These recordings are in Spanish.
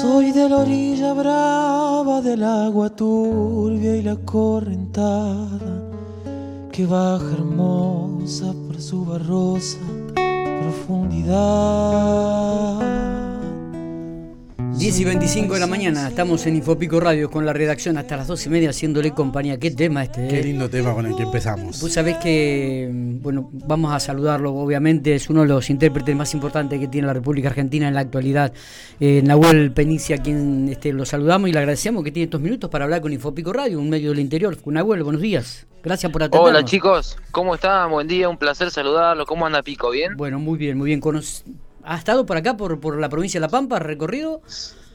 Soy de la orilla brava del agua turbia y la correntada que baja hermosa por su barrosa profundidad. 10 y 25 de la mañana, estamos en Infopico Radio con la redacción hasta las 12 y media haciéndole compañía. ¿Qué tema este? Qué eh? lindo tema con el que empezamos. Vos sabés que, bueno, vamos a saludarlo, obviamente, es uno de los intérpretes más importantes que tiene la República Argentina en la actualidad. Eh, Nahuel Penicia, a quien este, lo saludamos y le agradecemos que tiene estos minutos para hablar con Infopico Radio, un medio del interior. Nahuel, buenos días. Gracias por atendernos. Hola chicos, ¿cómo están? Buen día, un placer saludarlo. ¿Cómo anda Pico? ¿Bien? Bueno, muy bien, muy bien. ¿Ha estado por acá, por, por la provincia de La Pampa, recorrido?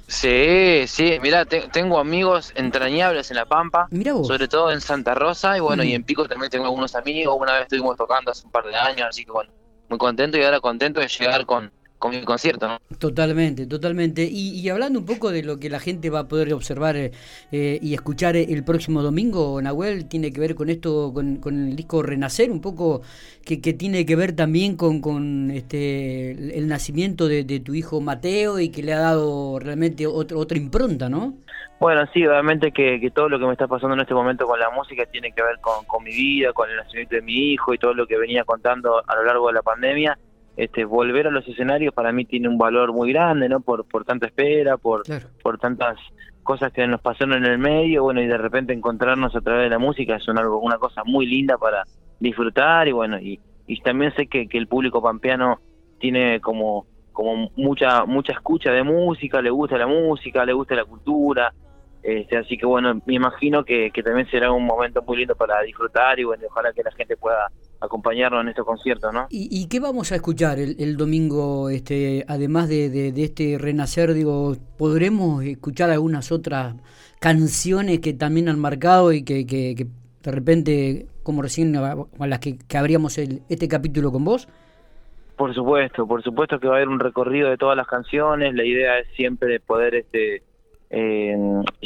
Sí, sí, mirá, te- tengo amigos entrañables en La Pampa, sobre todo en Santa Rosa, y bueno, Mm. y en Pico también tengo algunos amigos, una vez estuvimos tocando hace un par de años, así que bueno, muy contento y ahora contento de llegar con, con mi concierto, ¿no? Totalmente, totalmente. Y, y hablando un poco de lo que la gente va a poder observar eh, eh, y escuchar el próximo domingo, Nahuel, tiene que ver con esto, con, con el disco Renacer, un poco que, que tiene que ver también con, con este el, el nacimiento de, de tu hijo Mateo y que le ha dado realmente otro, otra impronta, ¿no? Bueno, sí, obviamente que, que todo lo que me está pasando en este momento con la música tiene que ver con, con mi vida, con el nacimiento de mi hijo y todo lo que venía contando a lo largo de la pandemia. Este, volver a los escenarios para mí tiene un valor muy grande, ¿no? Por, por tanta espera, por, Claro. por tantas cosas que nos pasaron en el medio, bueno, y de repente encontrarnos a través de la música es una, una cosa muy linda para disfrutar y bueno, y, y también sé que, que el público pampeano tiene como como mucha mucha escucha de música, le gusta la música, le gusta la cultura, este, así que bueno, me imagino que, que también será un momento muy lindo para disfrutar y bueno, ojalá que la gente pueda acompañarnos en estos conciertos, ¿no? ¿Y, y qué vamos a escuchar el, el domingo, este, además de, de- de este renacer? Digo, ¿podremos escuchar algunas otras canciones que también han marcado y que, que- que de repente, como recién a, a las que, que abríamos el, este capítulo con vos? Por supuesto, por supuesto que va a haber un recorrido de todas las canciones. La idea es siempre poder este eh,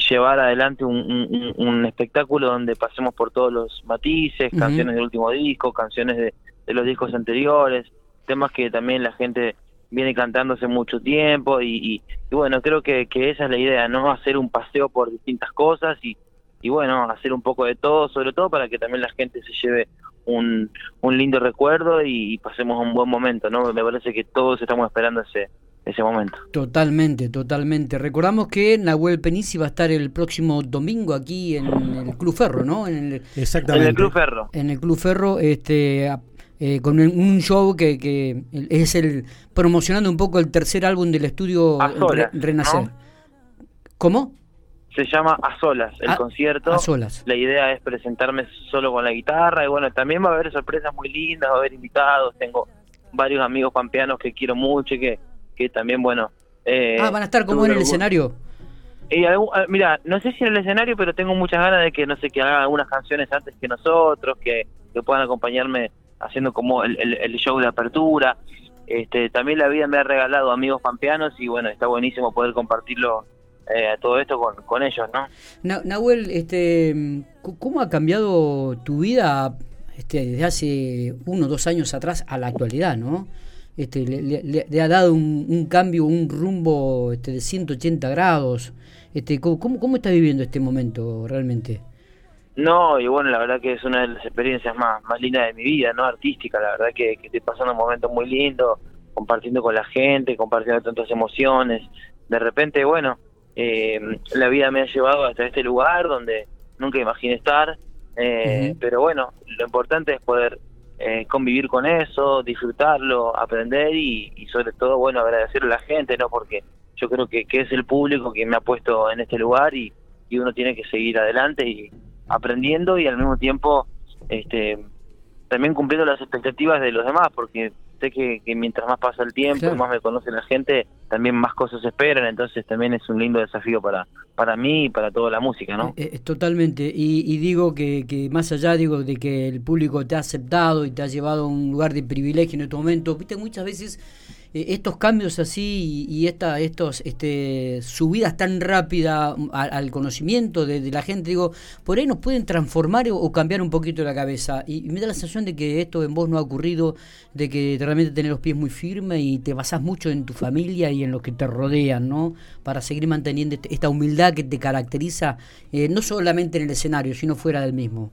llevar adelante un, un- un espectáculo donde pasemos por todos los matices, canciones del último disco, canciones de, de los discos anteriores, temas que también la gente viene cantando hace mucho tiempo y, y- y bueno, creo que, que esa es la idea, ¿no? Hacer un paseo por distintas cosas y, y bueno, hacer un poco de todo, sobre todo para que también la gente se lleve un, un lindo recuerdo y, y pasemos un buen momento, ¿no? Me parece que todos estamos esperando ese ese momento. Totalmente, totalmente. Recordamos que Nahuel Penici va a estar el próximo domingo aquí en el Club Ferro, ¿no? En el, Exactamente. En el Club Ferro. en el Club Ferro, este, a- eh, con un- show que, que es el promocionando un poco el tercer álbum del estudio Re- Renacer. ¿no? ¿Cómo? Se llama A Solas el A- concierto. A solas. La idea es presentarme solo con la guitarra y bueno, también va a haber sorpresas muy lindas, va a haber invitados, tengo varios amigos pampeanos que quiero mucho y que, que también, bueno... eh, ah, van a estar como en el algún- escenario. Y algún- ah, mira, no sé si en el escenario, pero tengo muchas ganas de que, no sé, que hagan algunas canciones antes que nosotros, que, que puedan acompañarme haciendo como el, el- el show de apertura. Este, también la vida me ha regalado amigos pampeanos y bueno, está buenísimo poder compartirlo eh, todo esto con, con ellos, ¿no? Na- Nahuel, este, ¿cómo ha cambiado tu vida este, desde hace uno o dos años atrás a la actualidad, no? Este, le, le- ha dado un, un cambio, un rumbo este, de 180 grados. Este, ¿cómo, cómo, estás viviendo este momento realmente? No, y bueno, la verdad que es una de las experiencias más, más lindas de mi vida, ¿no? Artística, la verdad que, que estoy pasando un momento muy lindo, compartiendo con la gente, compartiendo tantas emociones. De repente, bueno, eh, la vida me ha llevado hasta este lugar donde nunca imaginé estar, eh, pero bueno, lo importante es poder eh, convivir con eso, disfrutarlo, aprender y, y sobre todo, bueno, agradecerle a la gente, ¿no? Porque yo creo que, que es el público quien me ha puesto en este lugar y, y uno tiene que seguir adelante y aprendiendo y al mismo tiempo este también cumpliendo las expectativas de los demás porque sé que, que mientras más pasa el tiempo Claro. y más me conoce la gente también más cosas esperan entonces también es un lindo desafío para para mí y para toda la música no Eh, eh, totalmente. Y, y digo que, que más allá digo de que el público te ha aceptado y te ha llevado a un lugar de privilegio en este momento, viste, muchas veces eh, estos cambios así y, esta, estos este, subidas tan rápidas al, conocimiento de, la gente, digo, por ahí nos pueden transformar o, cambiar un poquito la cabeza. Y, me da la sensación de que esto en vos no ha ocurrido, de que realmente tenés los pies muy firmes y te basás mucho en tu familia y en los que te rodean, ¿no? Para seguir manteniendo este, esta humildad que te caracteriza, eh, no solamente en el escenario, sino fuera del mismo.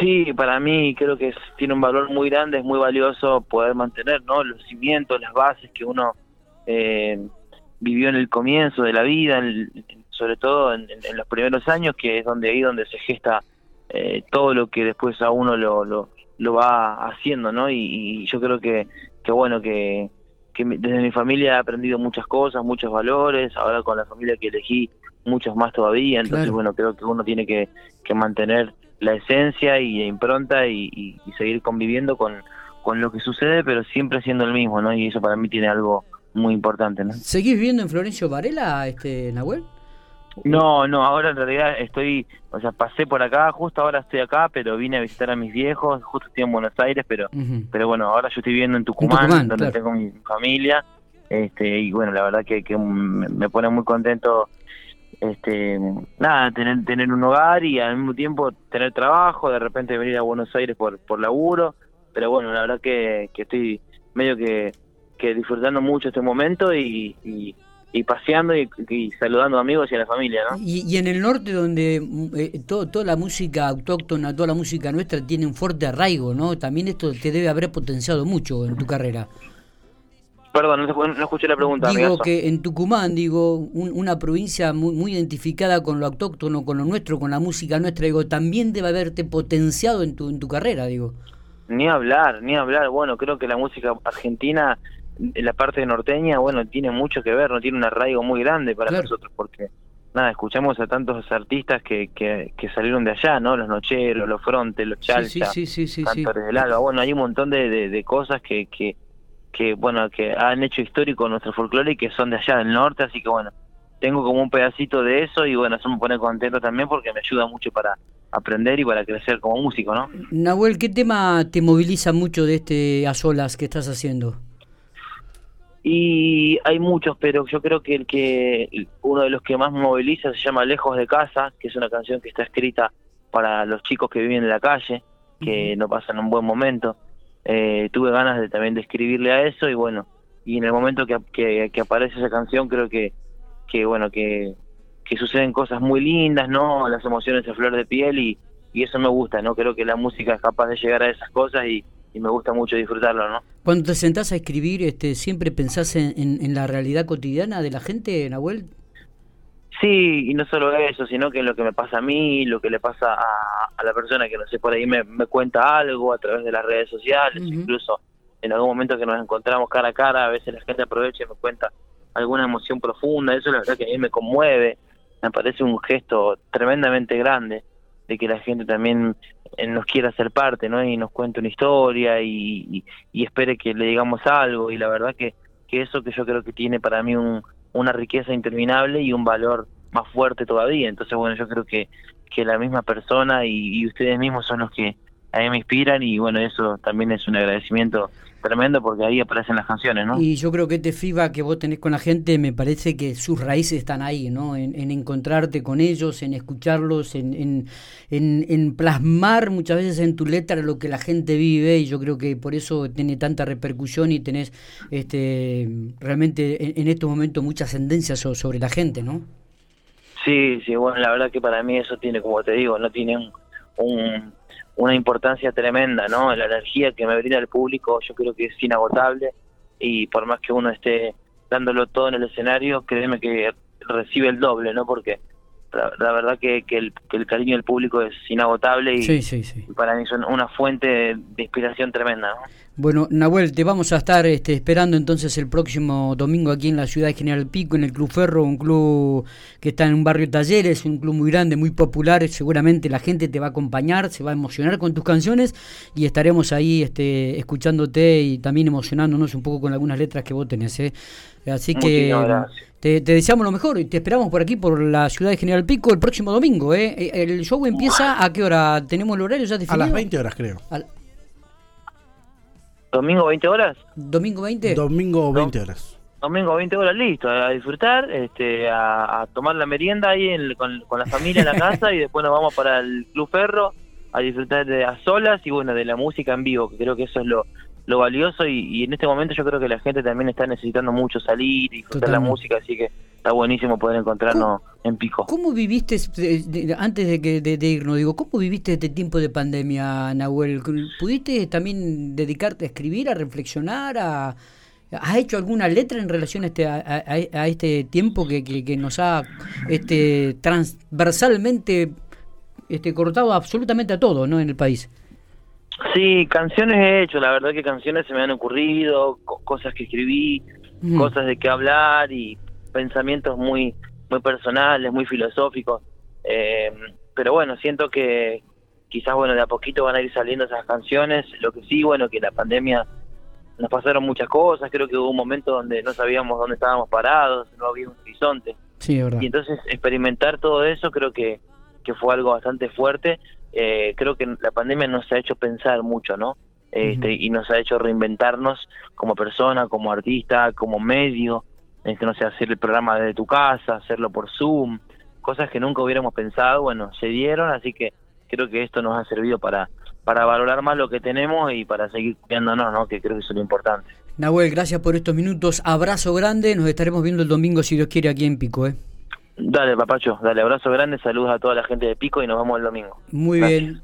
Sí, para mí creo que tiene un valor muy grande, es muy valioso poder mantener ¿no? los cimientos, las bases que uno eh, vivió en el comienzo de la vida, sobre todo en, los primeros años, que es donde ahí donde se gesta eh, todo lo que después a uno lo, lo, lo va haciendo, ¿no? Y, yo creo que, que bueno, que, que desde mi familia he aprendido muchas cosas, muchos valores, ahora con la familia que elegí muchos más todavía, entonces bueno, creo que uno tiene que, que mantener la esencia y la impronta y, seguir conviviendo con, con lo que sucede, pero siempre siendo el mismo, ¿no? Y eso para mí tiene algo muy importante, ¿no? ¿Seguís viviendo en Florencio Varela, este, Nahuel? No, no, ahora en realidad estoy, o sea, pasé por acá, justo ahora estoy acá, pero vine a visitar a mis viejos, justo estoy en Buenos Aires, pero pero bueno, ahora yo estoy viviendo en Tucumán, donde tengo mi familia, este y bueno, la verdad que, que me pone muy contento este nada tener tener un hogar y al mismo tiempo tener trabajo de repente venir a Buenos Aires por por laburo. Pero bueno la verdad que, que estoy medio que, que disfrutando mucho este momento y, y, paseando y, saludando a amigos y a la familia ¿no? y, en el norte donde eh, todo, toda la música autóctona toda la música nuestra tiene un fuerte arraigo no también esto te debe haber potenciado mucho en tu carrera Perdón, no, escuché la pregunta. Digo que en Tucumán, digo, una provincia muy, muy, identificada con lo autóctono, con lo nuestro, con la música nuestra, digo, también debe haberte potenciado en tu, en tu carrera, digo. Ni hablar, ni hablar. Bueno, creo que la música argentina, en la parte norteña, bueno, tiene mucho que ver, no tiene un arraigo muy grande para nosotros, porque nada, escuchamos a tantos artistas que, que, salieron de allá, ¿no? Los Nocheros, los Frontes, los Chalcha, sí, sí, sí, Cantores del Alba. Bueno, hay un montón de, de cosas que, que, que bueno que han hecho histórico nuestro folclore y que son de allá del norte así que bueno tengo como un pedacito de eso y bueno eso me pone contento también porque me ayuda mucho para aprender y para crecer como músico no Nahuel qué tema te moviliza mucho de este a solas que estás haciendo y hay muchos pero yo creo que el que uno de los que más me moviliza se llama lejos de casa que es una canción que está escrita para los chicos que viven en la calle que no pasan un buen momento eh, tuve ganas de también de escribirle a eso y bueno, y en el momento que, que, aparece esa canción creo que, que bueno, que, que suceden cosas muy lindas, ¿no? Las emociones a flor de piel y, y eso me gusta, ¿no? Creo que la música es capaz de llegar a esas cosas y, y me gusta mucho disfrutarlo, ¿no? Cuando te sentás a escribir, este, ¿siempre pensás en, en, en la realidad cotidiana de la gente, Nahuel? Sí, y no solo eso, sino que lo que me pasa a mí, lo que le pasa a, la persona que no sé, por ahí me, cuenta algo a través de las redes sociales, incluso en algún momento que nos encontramos cara a cara, a veces la gente aprovecha y me cuenta alguna emoción profunda, eso la verdad que a mí me conmueve, me parece un gesto tremendamente grande de que la gente también eh, nos quiera hacer parte, ¿no? Y nos cuente una historia y, y, espere que le digamos algo y la verdad que, que eso que yo creo que tiene para mí un una riqueza interminable y un valor más fuerte todavía. Entonces, bueno, yo creo que, que la misma persona y, ustedes mismos son los que a mí me inspiran y bueno, eso también es un agradecimiento tremendo porque ahí aparecen las canciones, ¿no? Y yo creo que este FIBA que vos tenés con la gente, me parece que sus raíces están ahí, ¿no? En, encontrarte con ellos, en escucharlos, en, en, en, plasmar muchas veces en tu letra lo que la gente vive y yo creo que por eso tiene tanta repercusión y tenés este realmente en, estos momentos mucha ascendencia sobre la gente, ¿no? Sí, sí, bueno, la verdad que para mí eso tiene, como te digo, no tiene un una importancia tremenda, ¿no? La energía que me brinda el público yo creo que es inagotable y por más que uno esté dándolo todo en el escenario, créeme que recibe el doble, ¿no? Porque la, verdad que, que, el, que, el, cariño del público es inagotable y, para mí son una fuente de, inspiración tremenda. Bueno, Nahuel, te vamos a estar este, esperando entonces el próximo domingo aquí en la ciudad de General Pico, en el Club Ferro, un club que está en un barrio Talleres, un club muy grande, muy popular. Seguramente la gente te va a acompañar, se va a emocionar con tus canciones y estaremos ahí este, escuchándote y también emocionándonos un poco con algunas letras que vos tenés. ¿eh? Así que te, deseamos lo mejor y te esperamos por aquí, por la ciudad de General Pico, el próximo domingo. ¿eh? eh el show empieza a qué hora? ¿Tenemos el horario ya definido? A las 20 horas, creo. ¿Domingo 20 horas? ¿Domingo 20? Domingo 20 horas. Domingo 20 horas, listo, a disfrutar, este, a, tomar la merienda ahí con, con, la familia en la casa y después nos vamos para el Club Ferro a disfrutar de las solas y bueno, de la música en vivo, que creo que eso es lo, lo valioso y, en este momento yo creo que la gente también está necesitando mucho salir y disfrutar la música, así que está buenísimo poder encontrarnos en Pico. ¿Cómo viviste, antes de, que, de, irnos, digo, cómo viviste este tiempo de pandemia, Nahuel? ¿Pudiste también dedicarte a escribir, a reflexionar, a... ¿Has hecho alguna letra en relación a este, a, este tiempo que, que, nos ha este, transversalmente este, cortado absolutamente a todo ¿no? en el país? Sí, canciones he hecho, la verdad que canciones se me han ocurrido, cosas que escribí, cosas de qué hablar y pensamientos muy muy personales, muy filosóficos. Eh, pero bueno, siento que quizás bueno de a poquito van a ir saliendo esas canciones. Lo que sí, bueno, que la pandemia nos pasaron muchas cosas. Creo que hubo un momento donde no sabíamos dónde estábamos parados, no había un horizonte. Sí, verdad. Y entonces experimentar todo eso creo que que fue algo bastante fuerte. Eh, creo que la pandemia nos ha hecho pensar mucho, ¿no? Este, Y nos ha hecho reinventarnos como persona, como artista, como medio. Este, no sé, hacer el programa desde tu casa, hacerlo por Zoom, cosas que nunca hubiéramos pensado, bueno, se dieron, así que creo que esto nos ha servido para, para valorar más lo que tenemos y para seguir cuidándonos, ¿no? Que creo que es lo importante. Nahuel, gracias por estos minutos. Abrazo grande. Nos estaremos viendo el domingo, si Dios quiere, aquí en Pico. ¿eh? Dale, papacho, dale, abrazo grande, saludos a toda la gente de Pico y nos vemos el domingo. Muy bien.